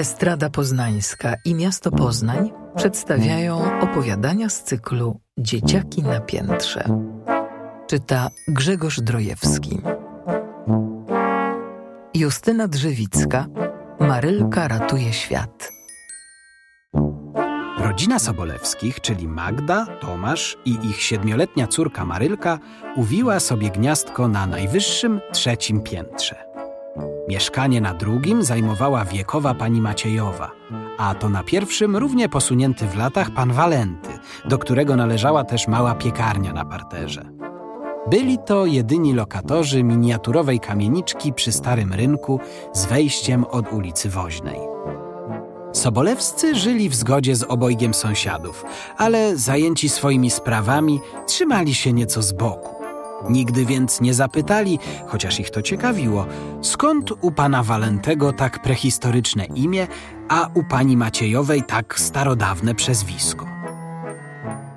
Estrada Poznańska i Miasto Poznań przedstawiają opowiadania z cyklu Dzieciaki na piętrze. Czyta Grzegorz Drojewski. Justyna Drzewicka, Marylka ratuje świat. Rodzina Sobolewskich, czyli Magda, Tomasz i ich siedmioletnia córka Marylka, uwiła sobie gniazdko na najwyższym trzecim piętrze. Mieszkanie na drugim zajmowała wiekowa pani Maciejowa, a to na pierwszym równie posunięty w latach pan Walenty, do którego należała też mała piekarnia na parterze. Byli to jedyni lokatorzy miniaturowej kamieniczki przy Starym Rynku z wejściem od ulicy Woźnej. Sobolewscy żyli w zgodzie z obojgiem sąsiadów, ale zajęci swoimi sprawami trzymali się nieco z boku. Nigdy więc nie zapytali, chociaż ich to ciekawiło, skąd u pana Walentego tak prehistoryczne imię, a u pani Maciejowej tak starodawne przezwisko.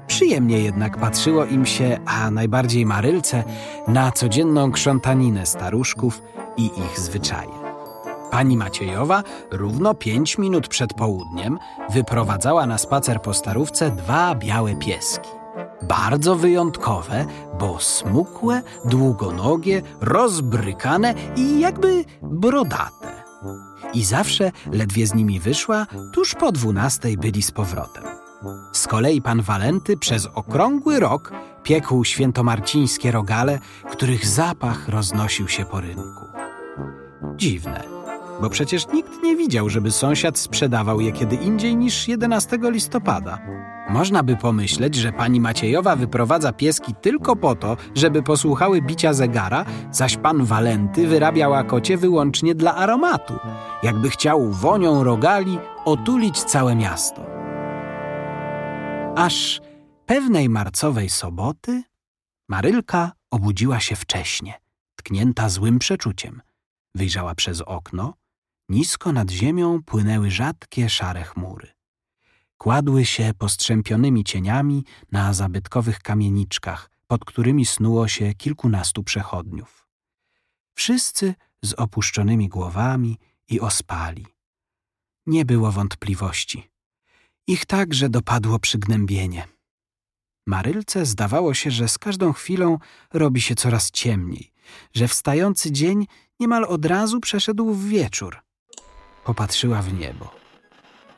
Przyjemnie jednak patrzyło im się, a najbardziej Marylce, na codzienną krzątaninę staruszków i ich zwyczaje. Pani Maciejowa równo pięć minut przed południem wyprowadzała na spacer po starówce dwa białe pieski. Bardzo wyjątkowe, bo smukłe, długonogie, rozbrykane i jakby brodate. I zawsze, ledwie z nimi wyszła, tuż po dwunastej byli z powrotem. Z kolei pan Walenty przez okrągły rok piekł świętomarcińskie rogale, których zapach roznosił się po rynku. Dziwne, bo przecież nikt nie widział, żeby sąsiad sprzedawał je kiedy indziej niż 11 listopada. Można by pomyśleć, że pani Maciejowa wyprowadza pieski tylko po to, żeby posłuchały bicia zegara, zaś pan Walenty wyrabiał kocie wyłącznie dla aromatu, jakby chciał wonią rogali otulić całe miasto. Aż pewnej marcowej soboty Marylka obudziła się wcześnie, tknięta złym przeczuciem. Wyjrzała przez okno. Nisko nad ziemią płynęły rzadkie, szare chmury kładły się postrzępionymi cieniami na zabytkowych kamieniczkach, pod którymi snuło się kilkunastu przechodniów. Wszyscy z opuszczonymi głowami i ospali. Nie było wątpliwości. Ich także dopadło przygnębienie. Marylce zdawało się, że z każdą chwilą robi się coraz ciemniej, że wstający dzień niemal od razu przeszedł w wieczór. Popatrzyła w niebo.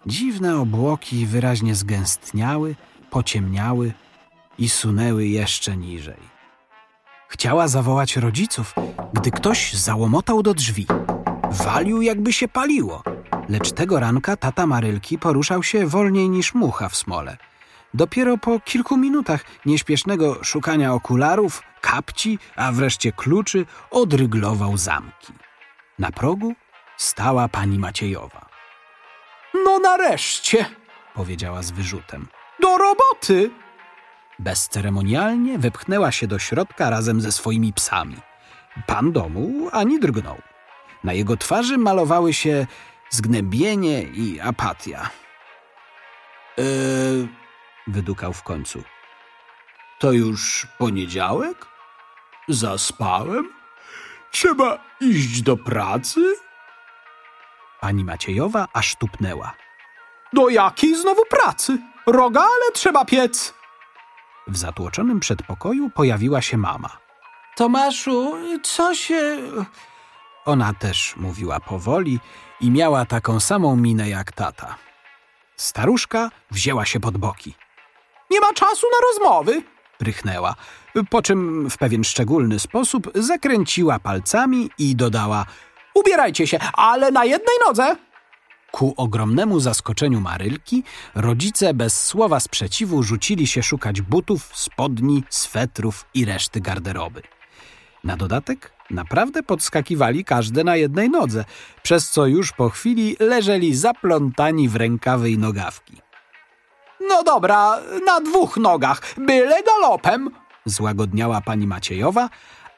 Dziwne obłoki wyraźnie zgęstniały, pociemniały i sunęły jeszcze niżej. Chciała zawołać rodziców, gdy ktoś załomotał do drzwi. Walił, jakby się paliło. Lecz tego ranka tata Marylki poruszał się wolniej niż mucha w smole. Dopiero po kilku minutach nieśpiesznego szukania okularów, kapci, a wreszcie kluczy odryglował zamki. Na progu stała pani Maciejowa. No nareszcie, powiedziała z wyrzutem. Do roboty! Bezceremonialnie wepchnęła się do środka razem ze swoimi psami. Pan domu ani drgnął. Na jego twarzy malowały się zgnębienie i apatia. Eee, wydukał w końcu. To już poniedziałek? Zaspałem? Trzeba iść do pracy? Pani Maciejowa aż tupnęła. Do jakiej znowu pracy? Rogale trzeba piec! W zatłoczonym przedpokoju pojawiła się mama. Tomaszu, co się... Ona też mówiła powoli i miała taką samą minę jak tata. Staruszka wzięła się pod boki. Nie ma czasu na rozmowy, prychnęła, po czym w pewien szczególny sposób zakręciła palcami i dodała Ubierajcie się, ale na jednej nodze. Ku ogromnemu zaskoczeniu Marylki, rodzice bez słowa sprzeciwu rzucili się szukać butów, spodni, swetrów i reszty garderoby. Na dodatek naprawdę podskakiwali każde na jednej nodze, przez co już po chwili leżeli zaplątani w rękawy i nogawki. No dobra, na dwóch nogach, byle galopem, złagodniała pani Maciejowa,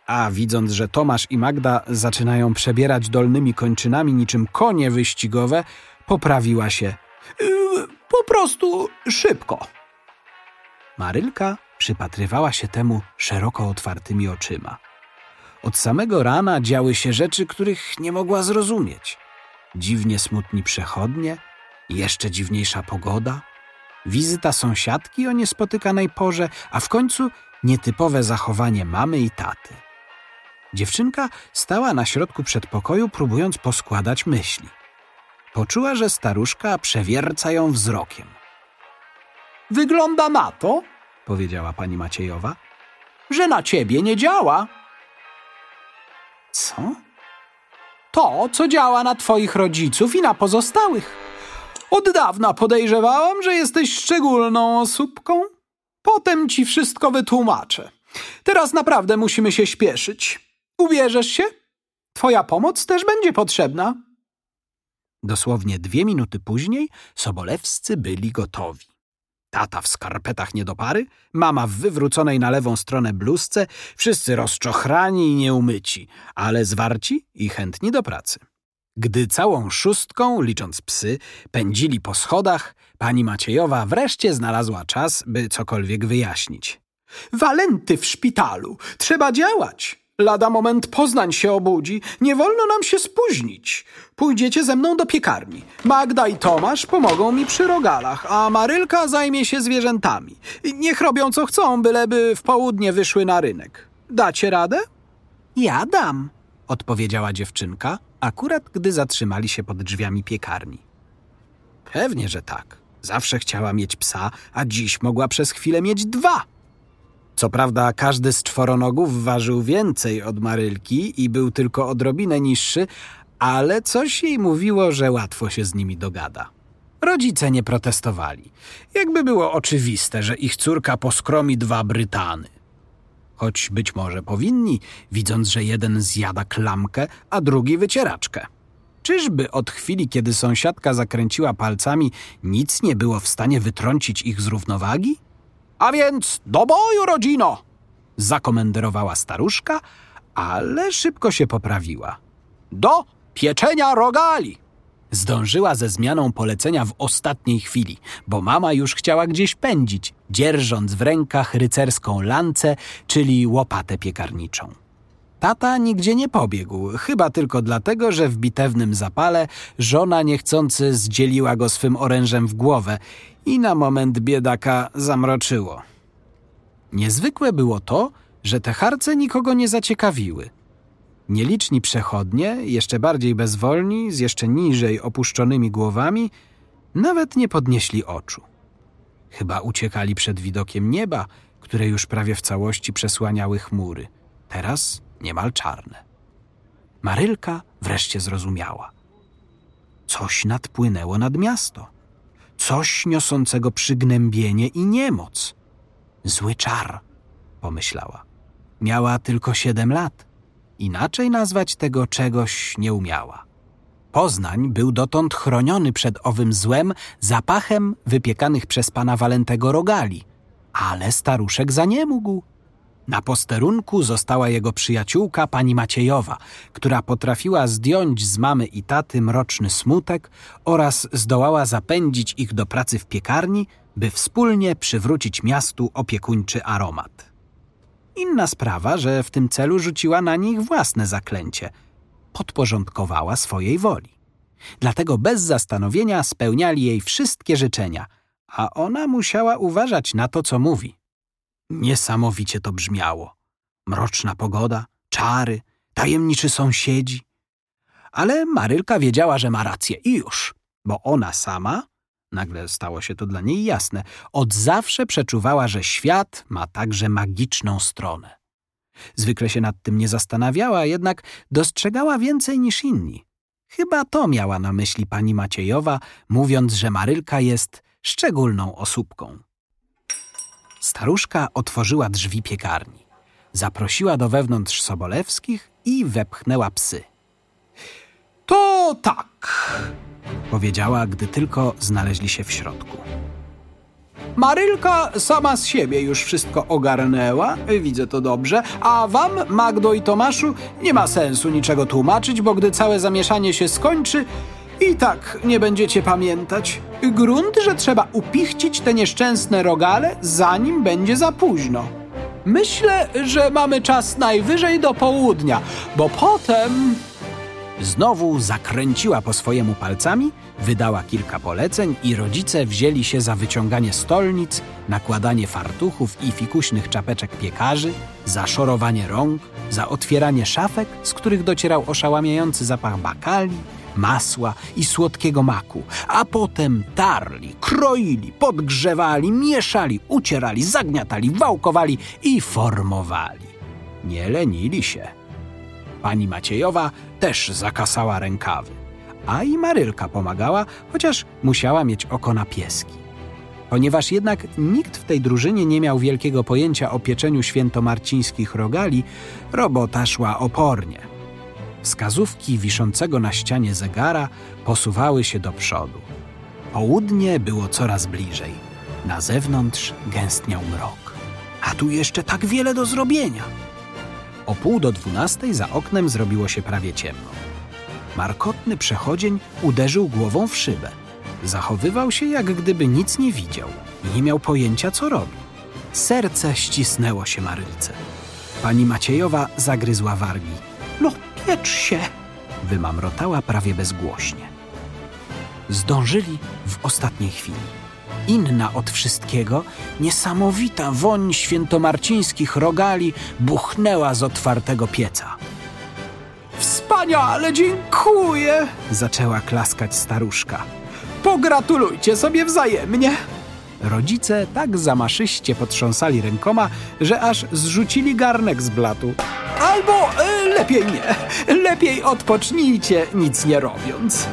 a widząc, że Tomasz i Magda zaczynają przebierać dolnymi kończynami niczym konie wyścigowe, poprawiła się. Yy, po prostu szybko. Marylka przypatrywała się temu szeroko otwartymi oczyma. Od samego rana działy się rzeczy, których nie mogła zrozumieć. dziwnie smutni przechodnie, jeszcze dziwniejsza pogoda, wizyta sąsiadki o niespotykanej porze, a w końcu nietypowe zachowanie mamy i taty. Dziewczynka stała na środku przedpokoju, próbując poskładać myśli. Poczuła, że staruszka przewierca ją wzrokiem. Wygląda na to, Powiedziała pani Maciejowa. że na ciebie nie działa. Co? To, co działa na twoich rodziców i na pozostałych. Od dawna podejrzewałam, że jesteś szczególną osóbką. Potem ci wszystko wytłumaczę. Teraz naprawdę musimy się śpieszyć. Ubierzesz się? Twoja pomoc też będzie potrzebna. Dosłownie dwie minuty później Sobolewscy byli gotowi. Tata w skarpetach nie do pary, mama w wywróconej na lewą stronę bluzce, wszyscy rozczochrani i nieumyci, ale zwarci i chętni do pracy. Gdy całą szóstką, licząc psy, pędzili po schodach, pani Maciejowa wreszcie znalazła czas, by cokolwiek wyjaśnić. Walenty w szpitalu. Trzeba działać. Lada moment Poznań się obudzi. Nie wolno nam się spóźnić. Pójdziecie ze mną do piekarni. Magda i Tomasz pomogą mi przy rogalach, a Marylka zajmie się zwierzętami. Niech robią co chcą, byleby w południe wyszły na rynek. Dacie radę? Ja dam, odpowiedziała dziewczynka, akurat gdy zatrzymali się pod drzwiami piekarni. Pewnie, że tak. Zawsze chciała mieć psa, a dziś mogła przez chwilę mieć dwa. Co prawda, każdy z czworonogów ważył więcej od Marylki i był tylko odrobinę niższy, ale coś jej mówiło, że łatwo się z nimi dogada. Rodzice nie protestowali. Jakby było oczywiste, że ich córka poskromi dwa Brytany. Choć być może powinni, widząc, że jeden zjada klamkę, a drugi wycieraczkę. Czyżby od chwili, kiedy sąsiadka zakręciła palcami, nic nie było w stanie wytrącić ich z równowagi? A więc do boju, rodzino! Zakomenderowała staruszka, ale szybko się poprawiła. Do pieczenia rogali! Zdążyła ze zmianą polecenia w ostatniej chwili, bo mama już chciała gdzieś pędzić, dzierżąc w rękach rycerską lancę, czyli łopatę piekarniczą. Tata nigdzie nie pobiegł, chyba tylko dlatego, że w bitewnym zapale żona niechcący zdzieliła go swym orężem w głowę i na moment biedaka zamroczyło. Niezwykłe było to, że te harce nikogo nie zaciekawiły. Nieliczni przechodnie, jeszcze bardziej bezwolni, z jeszcze niżej opuszczonymi głowami, nawet nie podnieśli oczu. Chyba uciekali przed widokiem nieba, które już prawie w całości przesłaniały chmury. Teraz niemal czarne. Marylka wreszcie zrozumiała. Coś nadpłynęło nad miasto. Coś niosącego przygnębienie i niemoc. Zły czar, pomyślała. Miała tylko siedem lat. Inaczej nazwać tego czegoś nie umiała. Poznań był dotąd chroniony przed owym złem zapachem wypiekanych przez pana Walentego rogali, ale staruszek za nie mógł. Na posterunku została jego przyjaciółka pani Maciejowa, która potrafiła zdjąć z mamy i taty mroczny smutek oraz zdołała zapędzić ich do pracy w piekarni, by wspólnie przywrócić miastu opiekuńczy aromat. Inna sprawa, że w tym celu rzuciła na nich własne zaklęcie. Podporządkowała swojej woli. Dlatego bez zastanowienia spełniali jej wszystkie życzenia, a ona musiała uważać na to, co mówi. Niesamowicie to brzmiało. Mroczna pogoda, czary, tajemniczy sąsiedzi. Ale Marylka wiedziała, że ma rację i już, bo ona sama, nagle stało się to dla niej jasne, od zawsze przeczuwała, że świat ma także magiczną stronę. Zwykle się nad tym nie zastanawiała, jednak dostrzegała więcej niż inni. Chyba to miała na myśli pani Maciejowa, mówiąc, że Marylka jest szczególną osóbką. Staruszka otworzyła drzwi piekarni. Zaprosiła do wewnątrz Sobolewskich i wepchnęła psy. To tak. Powiedziała, gdy tylko znaleźli się w środku. Marylka sama z siebie już wszystko ogarnęła, widzę to dobrze, a wam, Magdo i Tomaszu, nie ma sensu niczego tłumaczyć, bo gdy całe zamieszanie się skończy, i tak nie będziecie pamiętać. Grunt, że trzeba upichcić te nieszczęsne rogale, zanim będzie za późno. Myślę, że mamy czas najwyżej do południa, bo potem... Znowu zakręciła po swojemu palcami, wydała kilka poleceń i rodzice wzięli się za wyciąganie stolnic, nakładanie fartuchów i fikuśnych czapeczek piekarzy, za szorowanie rąk, za otwieranie szafek, z których docierał oszałamiający zapach bakali, masła i słodkiego maku, a potem tarli, kroili, podgrzewali, mieszali, ucierali, zagniatali, wałkowali i formowali. Nie lenili się. Pani Maciejowa też zakasała rękawy, a i Marylka pomagała, chociaż musiała mieć oko na pieski. Ponieważ jednak nikt w tej drużynie nie miał wielkiego pojęcia o pieczeniu świętomarcińskich rogali, robota szła opornie. Wskazówki wiszącego na ścianie zegara posuwały się do przodu. Południe było coraz bliżej. Na zewnątrz gęstniał mrok. A tu jeszcze tak wiele do zrobienia. O pół do dwunastej za oknem zrobiło się prawie ciemno. Markotny przechodzień uderzył głową w szybę. Zachowywał się, jak gdyby nic nie widział nie miał pojęcia, co robi. Serce ścisnęło się Marylce. Pani Maciejowa zagryzła wargi. No, piecz się! Wymamrotała prawie bezgłośnie. Zdążyli w ostatniej chwili. Inna od wszystkiego, niesamowita woń świętomarcińskich rogali buchnęła z otwartego pieca. Wspaniale, dziękuję! Zaczęła klaskać staruszka. Pogratulujcie sobie wzajemnie. Rodzice tak zamaszyście potrząsali rękoma, że aż zrzucili garnek z blatu. Albo e, lepiej nie. Lepiej odpocznijcie, nic nie robiąc.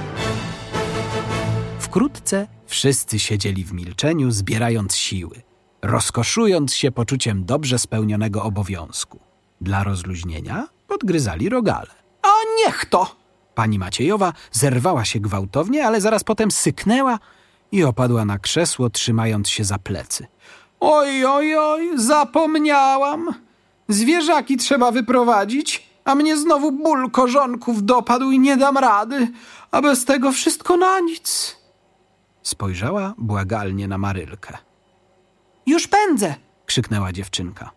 Wkrótce wszyscy siedzieli w milczeniu, zbierając siły, rozkoszując się poczuciem dobrze spełnionego obowiązku. Dla rozluźnienia podgryzali rogale. A niech to! Pani Maciejowa zerwała się gwałtownie, ale zaraz potem syknęła i opadła na krzesło, trzymając się za plecy. Oj, oj, oj, zapomniałam. Zwierzaki trzeba wyprowadzić, a mnie znowu ból korzonków dopadł i nie dam rady, a bez tego wszystko na nic. Spojrzała błagalnie na Marylkę. Już pędzę! krzyknęła dziewczynka.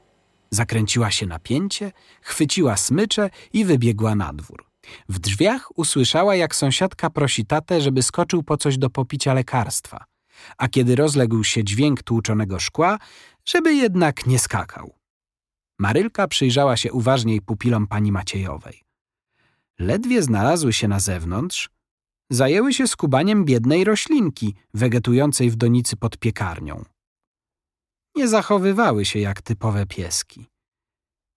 Zakręciła się napięcie, chwyciła smycze i wybiegła na dwór. W drzwiach usłyszała, jak sąsiadka prosi tatę, żeby skoczył po coś do popicia lekarstwa, a kiedy rozległ się dźwięk tłuczonego szkła, żeby jednak nie skakał. Marylka przyjrzała się uważniej pupilom pani Maciejowej. Ledwie znalazły się na zewnątrz, zajęły się skubaniem biednej roślinki wegetującej w donicy pod piekarnią. Nie zachowywały się jak typowe pieski.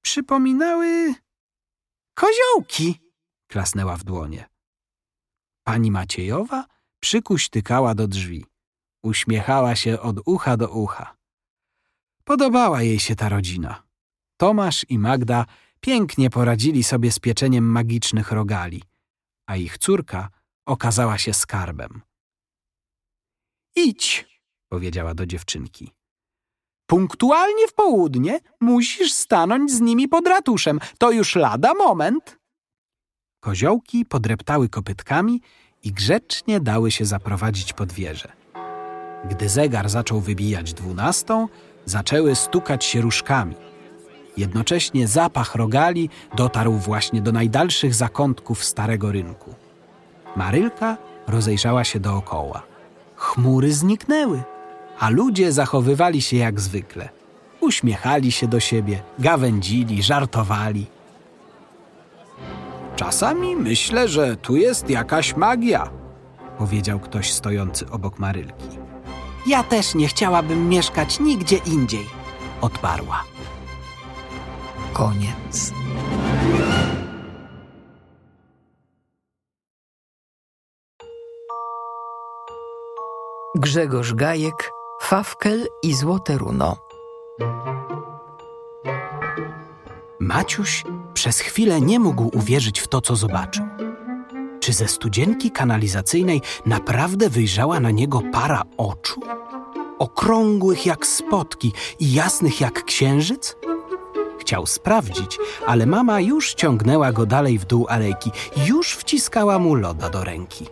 Przypominały koziołki, klasnęła w dłonie. Pani Maciejowa przykuśtykała do drzwi. Uśmiechała się od ucha do ucha. Podobała jej się ta rodzina. Tomasz i Magda pięknie poradzili sobie z pieczeniem magicznych rogali, a ich córka okazała się skarbem. Idź, powiedziała do dziewczynki. punktualnie w południe musisz stanąć z nimi pod ratuszem. To już lada moment. Koziołki podreptały kopytkami i grzecznie dały się zaprowadzić pod wieżę. Gdy zegar zaczął wybijać dwunastą, zaczęły stukać się różkami. Jednocześnie zapach rogali dotarł właśnie do najdalszych zakątków starego rynku. Marylka rozejrzała się dookoła. Chmury zniknęły, a ludzie zachowywali się jak zwykle. Uśmiechali się do siebie, gawędzili, żartowali. Czasami myślę, że tu jest jakaś magia, powiedział ktoś stojący obok Marylki. Ja też nie chciałabym mieszkać nigdzie indziej. Odparła. Koniec. Grzegorz Gajek, Fawkel i Złote Runo. Maciuś przez chwilę nie mógł uwierzyć w to, co zobaczył. Czy ze studzienki kanalizacyjnej naprawdę wyjrzała na niego para oczu? Okrągłych jak spotki i jasnych jak księżyc? Chciał sprawdzić, ale mama już ciągnęła go dalej w dół alejki, już wciskała mu loda do ręki.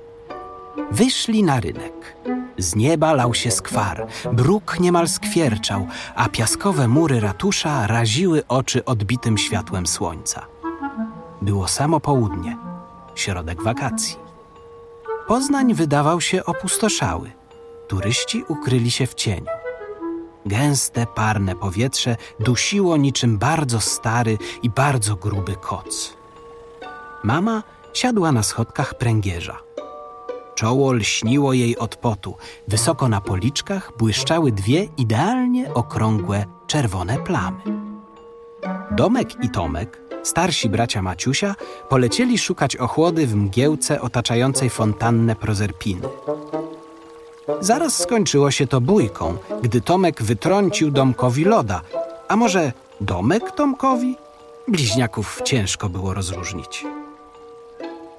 Wyszli na rynek. Z nieba lał się skwar, bruk niemal skwierczał, a piaskowe mury ratusza raziły oczy odbitym światłem słońca. Było samo południe. środek wakacji. Poznań wydawał się opustoszały. Turyści ukryli się w cieniu. Gęste, parne powietrze dusiło niczym bardzo stary i bardzo gruby koc. Mama siadła na schodkach pręgierza. Czoło lśniło jej od potu. Wysoko na policzkach błyszczały dwie idealnie okrągłe, czerwone plamy. Domek i Tomek, starsi bracia Maciusia, polecieli szukać ochłody w mgiełce otaczającej fontannę Prozerpiny. Zaraz skończyło się to bójką, gdy Tomek wytrącił Domkowi loda. A może Domek Tomkowi? Bliźniaków ciężko było rozróżnić.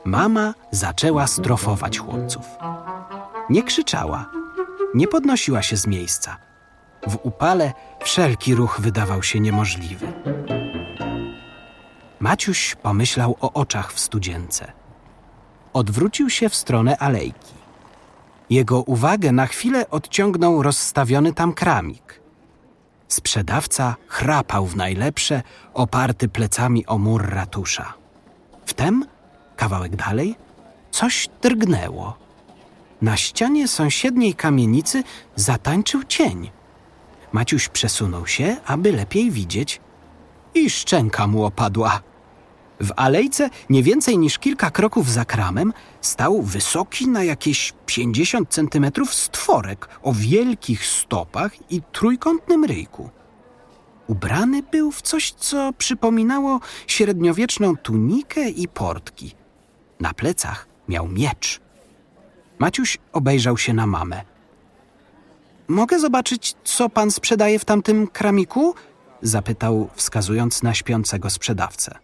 Mama zaczęła strofować chłopców. Nie krzyczała, nie podnosiła się z miejsca. W upale wszelki ruch wydawał się niemożliwy. Maciuś pomyślał o oczach w studzience. Odwrócił się w stronę alejki. Jego uwagę na chwilę odciągnął rozstawiony tam kramik. Sprzedawca chrapał w najlepsze, oparty plecami o mur ratusza. Wtem, kawałek dalej, coś drgnęło. Na ścianie sąsiedniej kamienicy zatańczył cień. Maciuś przesunął się, aby lepiej widzieć, i szczęka mu opadła. W alejce, nie więcej niż kilka kroków za kramem, stał wysoki na jakieś 50 centymetrów stworek o wielkich stopach i trójkątnym ryjku. Ubrany był w coś, co przypominało średniowieczną tunikę i portki. Na plecach miał miecz. Maciuś obejrzał się na mamę. Mogę zobaczyć, co pan sprzedaje w tamtym kramiku? zapytał, wskazując na śpiącego sprzedawcę.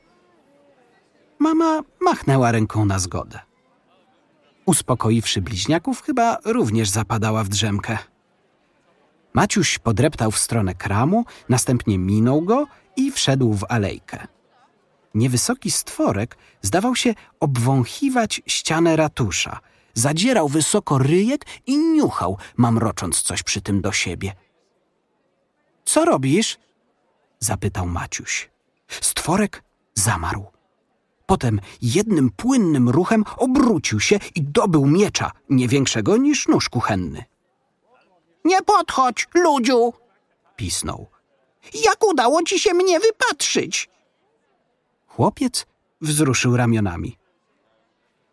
Mama machnęła ręką na zgodę. Uspokoiwszy bliźniaków, chyba również zapadała w drzemkę. Maciuś podreptał w stronę kramu, następnie minął go i wszedł w alejkę. Niewysoki stworek zdawał się obwąchiwać ścianę ratusza. Zadzierał wysoko ryjek i niuchał, mamrocząc coś przy tym do siebie. Co robisz? zapytał Maciuś. Stworek zamarł. Potem jednym płynnym ruchem obrócił się i dobył miecza, nie większego niż nóż kuchenny. Nie podchodź, ludziu! Pisnął. Jak udało ci się mnie wypatrzyć? Chłopiec wzruszył ramionami.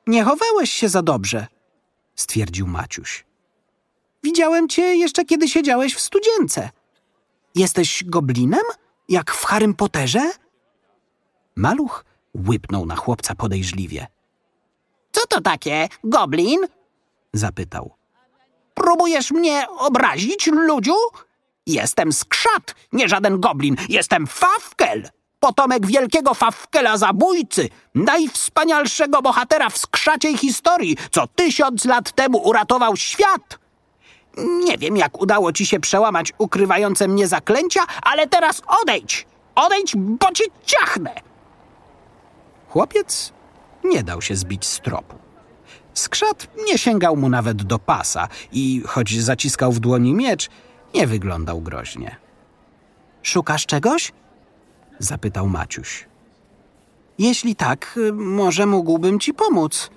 Nie chowałeś się za dobrze, stwierdził Maciuś. Widziałem cię jeszcze kiedy siedziałeś w studzience. Jesteś goblinem? Jak w Harrym Potterze? Maluch łypnął na chłopca podejrzliwie. Co to takie, goblin? Zapytał. Próbujesz mnie obrazić, ludziu? Jestem skrzat, nie żaden goblin. Jestem Fafkel, potomek wielkiego Fafkela zabójcy, najwspanialszego bohatera w skrzaciej historii, co tysiąc lat temu uratował świat. Nie wiem, jak udało ci się przełamać ukrywające mnie zaklęcia, ale teraz odejdź! Odejdź, bo cię ciachnę! Chłopiec nie dał się zbić z tropu. Skrzat nie sięgał mu nawet do pasa i choć zaciskał w dłoni miecz, nie wyglądał groźnie. Szukasz czegoś? Zapytał Maciuś. Jeśli tak, może mógłbym ci pomóc.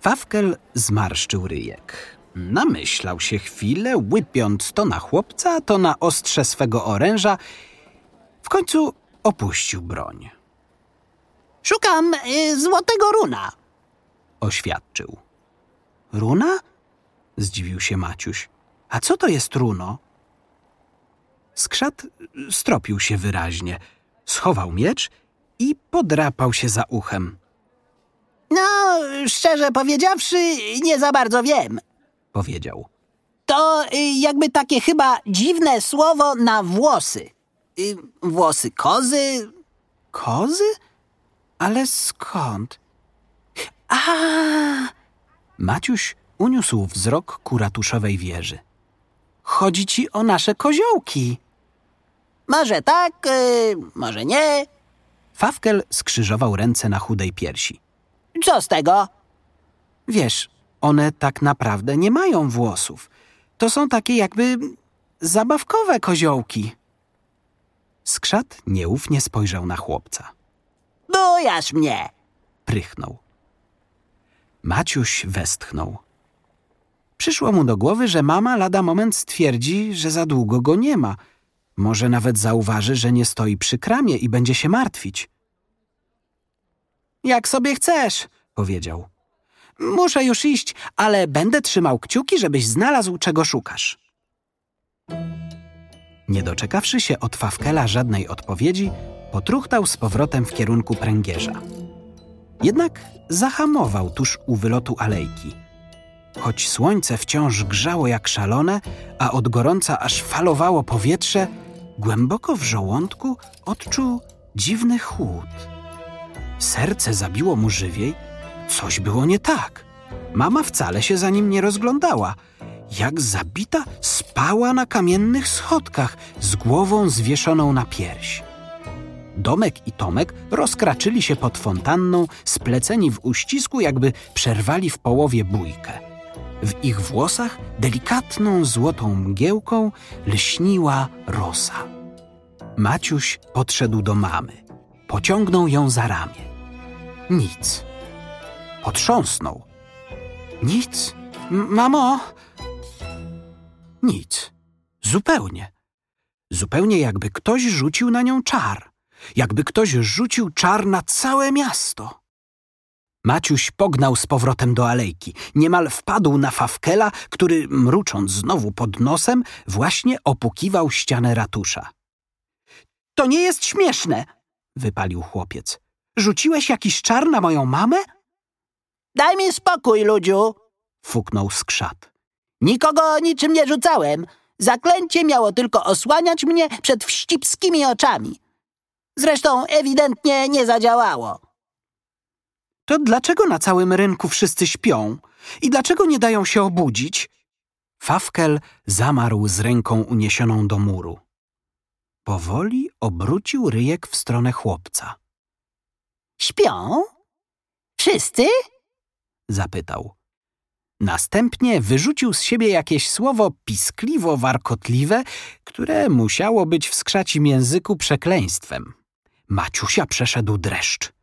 Fawkel zmarszczył ryjek. Namyślał się chwilę, łypiąc to na chłopca, to na ostrze swego oręża. W końcu opuścił broń. Szukam y, złotego runa. Oświadczył. Runa? Zdziwił się Maciuś. A co to jest runo? Skrzat stropił się wyraźnie, schował miecz i podrapał się za uchem. No, szczerze powiedziawszy, nie za bardzo wiem. Powiedział. To y, jakby takie chyba dziwne słowo na włosy. Y, włosy kozy? Kozy? Ale skąd? A! Maciuś uniósł wzrok ku ratuszowej wieży. Chodzi ci o nasze koziołki. Może tak, y, może nie. Fawkel skrzyżował ręce na chudej piersi. Co z tego? Wiesz, one tak naprawdę nie mają włosów. To są takie jakby zabawkowe koziołki. Skrzat nieufnie spojrzał na chłopca. Bujasz mnie. Prychnął. Maciuś westchnął. Przyszło mu do głowy, że mama lada moment stwierdzi, że za długo go nie ma. Może nawet zauważy, że nie stoi przy kramie i będzie się martwić. Jak sobie chcesz, powiedział. Muszę już iść, ale będę trzymał kciuki, żebyś znalazł, czego szukasz. Nie doczekawszy się od Fawkela żadnej odpowiedzi, potruchtał z powrotem w kierunku pręgierza. Jednak zahamował tuż u wylotu alejki. Choć słońce wciąż grzało jak szalone, a od gorąca aż falowało powietrze, głęboko w żołądku odczuł dziwny chłód. Serce zabiło mu żywiej, coś było nie tak. Mama wcale się za nim nie rozglądała. Jak zabita spała na kamiennych schodkach z głową zwieszoną na pierś. Domek i Tomek rozkraczyli się pod fontanną, spleceni w uścisku, jakby przerwali w połowie bójkę. W ich włosach delikatną złotą mgiełką lśniła rosa. Maciuś podszedł do mamy. Pociągnął ją za ramię. Nic. Potrząsnął. Nic. Mamo! Nic. Zupełnie. Zupełnie jakby ktoś rzucił na nią czar. Jakby ktoś rzucił czar na całe miasto. Maciuś pognał z powrotem do alejki. Niemal wpadł na Fawkela, który, mrucząc znowu pod nosem, właśnie opukiwał ścianę ratusza. To nie jest śmieszne, wypalił chłopiec. Rzuciłeś jakiś czar na moją mamę? Daj mi spokój, ludziu, fuknął skrzat. Nikogo niczym nie rzucałem. Zaklęcie miało tylko osłaniać mnie przed wścibskimi oczami. Zresztą ewidentnie nie zadziałało. To dlaczego na całym rynku wszyscy śpią? I dlaczego nie dają się obudzić? Fawkel zamarł z ręką uniesioną do muru. Powoli obrócił ryjek w stronę chłopca. Śpią? Wszyscy? Zapytał. Następnie wyrzucił z siebie jakieś słowo piskliwo-warkotliwe, które musiało być w skrzacim języku przekleństwem. Maciusia przeszedł dreszcz.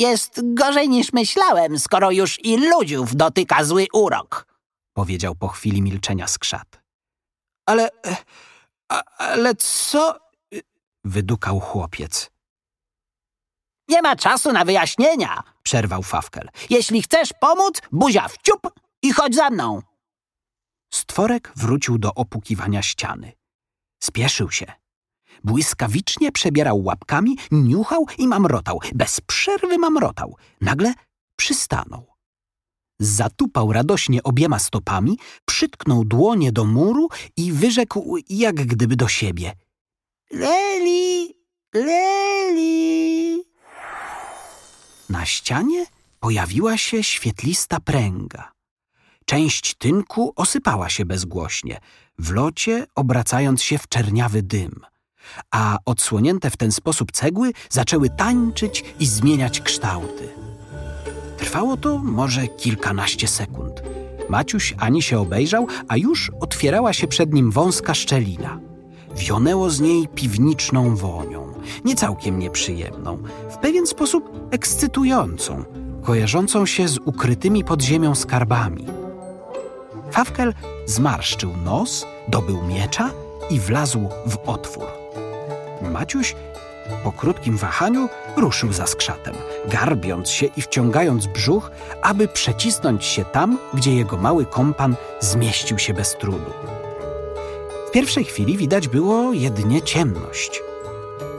Jest gorzej niż myślałem, skoro już i ludziów dotyka zły urok, powiedział po chwili milczenia skrzat. Ale, a, ale co? wydukał chłopiec. Nie ma czasu na wyjaśnienia, przerwał Fawkel. Jeśli chcesz pomóc, buzia w ciup i chodź za mną. Stworek wrócił do opukiwania ściany. Spieszył się. Błyskawicznie przebierał łapkami, niuchał i mamrotał. Bez przerwy mamrotał. Nagle przystanął. Zatupał radośnie obiema stopami, przytknął dłonie do muru i wyrzekł jak gdyby do siebie. Leli, Leli. Na ścianie pojawiła się świetlista pręga. Część tynku osypała się bezgłośnie, w locie obracając się w czerniawy dym, a odsłonięte w ten sposób cegły zaczęły tańczyć i zmieniać kształty. Trwało to może kilkanaście sekund. Maciuś ani się obejrzał, a już otwierała się przed nim wąska szczelina. Wionęło z niej piwniczną wonią, nie całkiem nieprzyjemną, w pewien sposób ekscytującą, kojarzącą się z ukrytymi pod ziemią skarbami. Fawkel zmarszczył nos, dobył miecza i wlazł w otwór. Maciuś po krótkim wahaniu ruszył za skrzatem, garbiąc się i wciągając brzuch, aby przecisnąć się tam, gdzie jego mały kompan zmieścił się bez trudu. W pierwszej chwili widać było jedynie ciemność.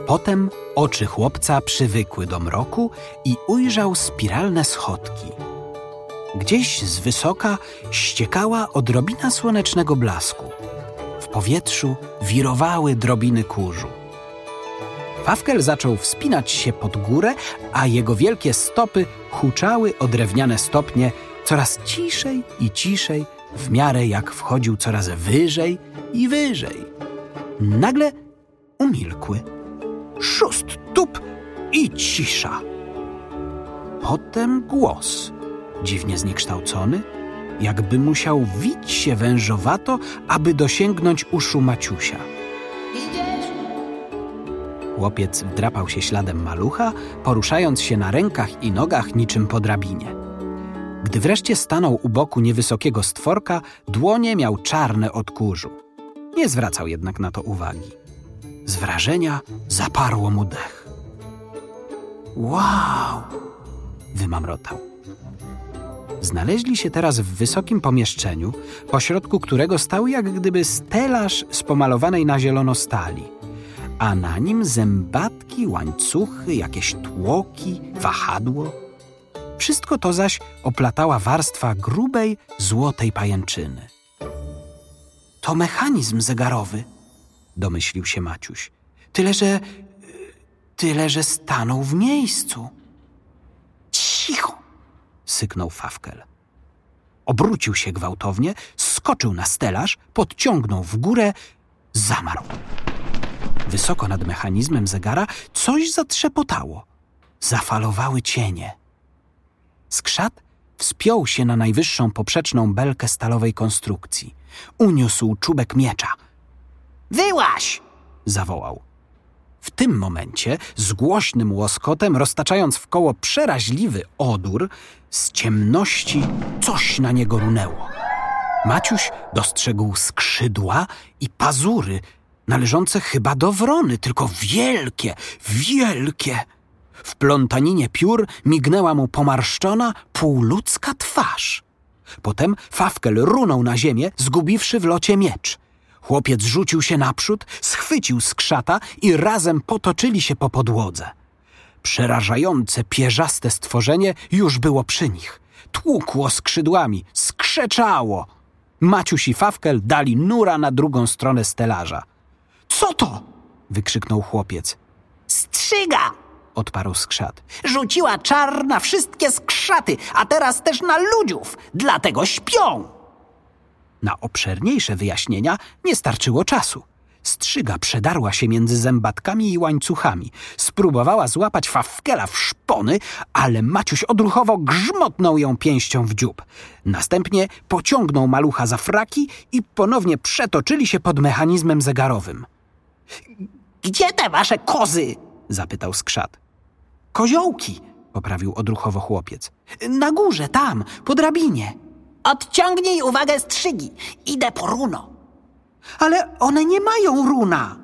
Potem oczy chłopca przywykły do mroku i ujrzał spiralne schodki. Gdzieś z wysoka ściekała odrobina słonecznego blasku. W powietrzu wirowały drobiny kurzu. Fawkel zaczął wspinać się pod górę, a jego wielkie stopy huczały o drewniane stopnie coraz ciszej i ciszej, w miarę jak wchodził coraz wyżej i wyżej. Nagle umilkły. Szóst, tup i cisza. Potem głos, dziwnie zniekształcony, jakby musiał wić się wężowato, aby dosięgnąć uszu Maciusia. Chłopiec wdrapał się śladem malucha, poruszając się na rękach i nogach niczym po drabinie. Gdy wreszcie stanął u boku niewysokiego stworka, dłonie miał czarne od kurzu. Nie zwracał jednak na to uwagi. Z wrażenia zaparło mu dech. Wow! wymamrotał. Znaleźli się teraz w wysokim pomieszczeniu, pośrodku którego stał jak gdyby stelaż z pomalowanej na zielono stali, a na nim zębatki, łańcuchy, jakieś tłoki, wahadło. Wszystko to zaś oplatała warstwa grubej, złotej pajęczyny. To mechanizm zegarowy, domyślił się Maciuś. Tyle, że. tyle, że stanął w miejscu. Cicho! syknął Fawkel. Obrócił się gwałtownie, skoczył na stelaż, podciągnął w górę, zamarł. Wysoko nad mechanizmem zegara coś zatrzepotało. Zafalowały cienie. Skrzat wspiął się na najwyższą poprzeczną belkę stalowej konstrukcji. Uniósł czubek miecza. Wyłaś! Zawołał. W tym momencie, z głośnym łoskotem, roztaczając w koło przeraźliwy odór, z ciemności coś na niego runęło. Maciuś dostrzegł skrzydła i pazury, należące chyba do wrony, tylko wielkie, wielkie. W plątaninie piór mignęła mu pomarszczona, półludzka twarz. Potem Fawkel runął na ziemię, zgubiwszy w locie miecz. Chłopiec rzucił się naprzód, schwycił skrzata i razem potoczyli się po podłodze. Przerażające, pierzaste stworzenie już było przy nich. Tłukło skrzydłami, skrzeczało. Maciuś i Fawkel dali nura na drugą stronę stelaża. Co to? wykrzyknął chłopiec. Strzyga! Odparł skrzat. Rzuciła czar na wszystkie skrzaty, a teraz też na ludziów. Dlatego śpią. Na obszerniejsze wyjaśnienia nie starczyło czasu. Strzyga przedarła się między zębatkami i łańcuchami. Spróbowała złapać Fawkela w szpony, ale Maciuś odruchowo grzmotnął ją pięścią w dziób. Następnie pociągnął malucha za fraki i ponownie przetoczyli się pod mechanizmem zegarowym. Gdzie te wasze kozy? Zapytał skrzat. Koziołki, poprawił odruchowo chłopiec. Na górze, tam, po drabinie. Odciągnij uwagę strzygi. Idę po runo. Ale one nie mają runa.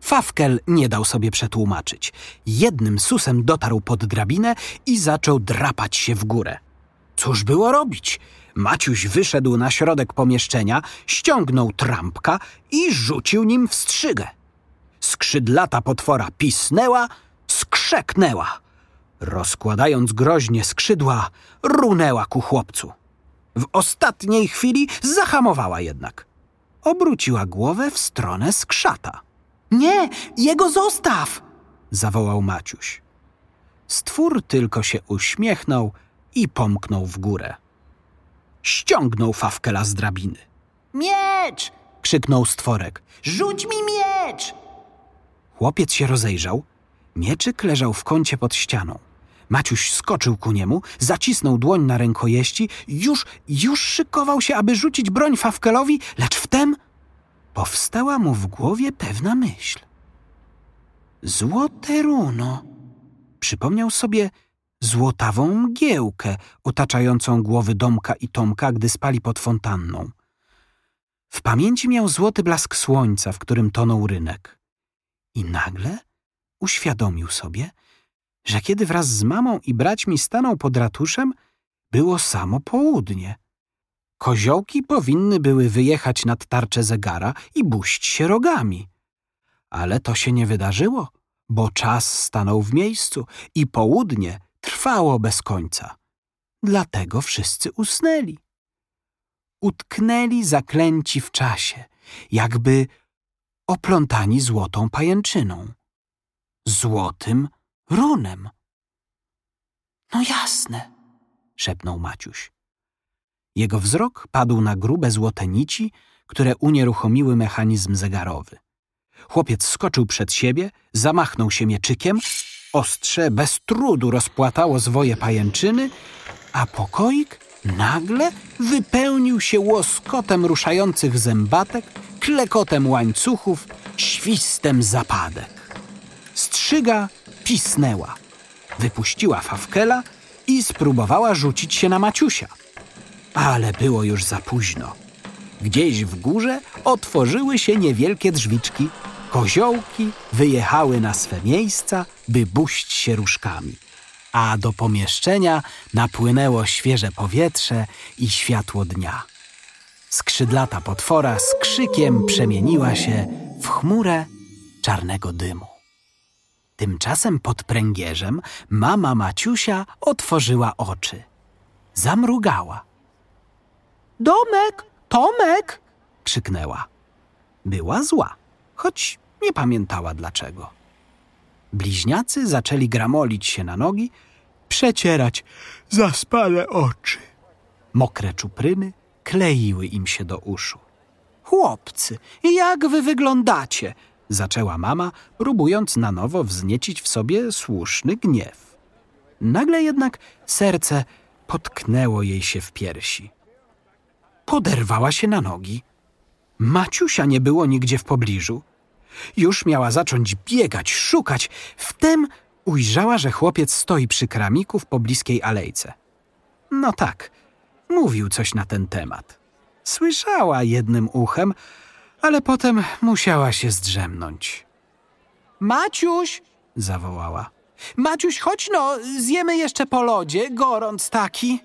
Fawkel nie dał sobie przetłumaczyć. Jednym susem dotarł pod drabinę i zaczął drapać się w górę. Cóż było robić? Maciuś wyszedł na środek pomieszczenia, ściągnął trampka i rzucił nim w strzygę. Skrzydlata potwora pisnęła, skrzeknęła. Rozkładając groźnie skrzydła, runęła ku chłopcu. W ostatniej chwili zahamowała jednak. Obróciła głowę w stronę skrzata. Nie, jego zostaw! zawołał Maciuś. Stwór tylko się uśmiechnął i pomknął w górę. Ściągnął Fawkela z drabiny. Miecz! Krzyknął stworek. Rzuć mi miecz! Chłopiec się rozejrzał. Mieczyk leżał w kącie pod ścianą. Maciuś skoczył ku niemu, zacisnął dłoń na rękojeści, już, już szykował się, aby rzucić broń Fawkelowi, lecz wtem powstała mu w głowie pewna myśl. Złote runo. Przypomniał sobie złotawą mgiełkę otaczającą głowy Domka i Tomka, gdy spali pod fontanną. W pamięci miał złoty blask słońca, w którym tonął rynek. I nagle uświadomił sobie, że kiedy wraz z mamą i braćmi stanął pod ratuszem, było samo południe. Koziołki powinny były wyjechać nad tarczę zegara i buść się rogami. Ale to się nie wydarzyło, bo czas stanął w miejscu i południe trwało bez końca. Dlatego wszyscy usnęli. Utknęli zaklęci w czasie, jakby oplątani złotą pajęczyną. Złotym runem. No jasne, szepnął Maciuś. Jego wzrok padł na grube złote nici, które unieruchomiły mechanizm zegarowy. Chłopiec skoczył przed siebie, zamachnął się mieczykiem, ostrze bez trudu rozpłatało zwoje pajęczyny, a pokoik nagle wypełnił się łoskotem ruszających zębatek, klekotem łańcuchów, świstem zapadek. Strzyga pisnęła. Wypuściła Fawkela i spróbowała rzucić się na Maciusia. Ale było już za późno. Gdzieś w górze otworzyły się niewielkie drzwiczki. Koziołki wyjechały na swe miejsca, by buść się różkami. A do pomieszczenia napłynęło świeże powietrze i światło dnia. Skrzydlata potwora z krzykiem przemieniła się w chmurę czarnego dymu. Tymczasem pod pręgierzem mama Maciusia otworzyła oczy. Zamrugała. Domek, Tomek! krzyknęła. Była zła, choć nie pamiętała dlaczego. Bliźniacy zaczęli gramolić się na nogi, przecierać zaspane oczy. Mokre czupryny kleiły im się do uszu. Chłopcy, jak wy wyglądacie? zaczęła mama, próbując na nowo wzniecić w sobie słuszny gniew. Nagle jednak serce potknęło jej się w piersi. Poderwała się na nogi. Maciusia nie było nigdzie w pobliżu. Już miała zacząć biegać, szukać. Wtem ujrzała, że chłopiec stoi przy kramiku w pobliskiej alejce. No tak, mówił coś na ten temat. Słyszała jednym uchem, ale potem musiała się zdrzemnąć. Maciuś! zawołała. Maciuś, chodź no, zjemy jeszcze po lodzie, gorąc taki.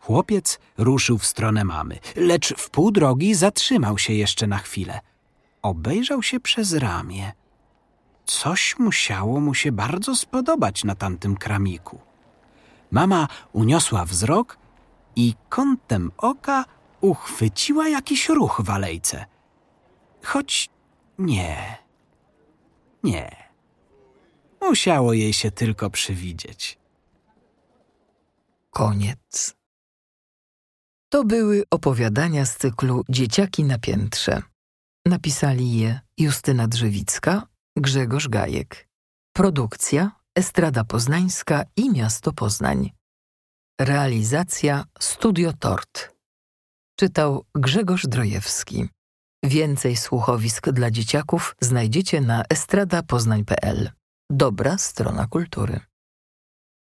Chłopiec ruszył w stronę mamy, lecz w pół drogi zatrzymał się jeszcze na chwilę. Obejrzał się przez ramię. Coś musiało mu się bardzo spodobać na tamtym kramiku. Mama uniosła wzrok i kątem oka uchwyciła jakiś ruch w alejce. Choć nie, nie. Musiało jej się tylko przywidzieć. Koniec. To były opowiadania z cyklu Dzieciaki na piętrze. Napisali je Justyna Drzewicka, Grzegorz Gajek. Produkcja Estrada Poznańska i Miasto Poznań. Realizacja Studio Tort. Czytał Grzegorz Drojewski. Więcej słuchowisk dla dzieciaków znajdziecie na estradapoznań.pl. Dobra strona kultury.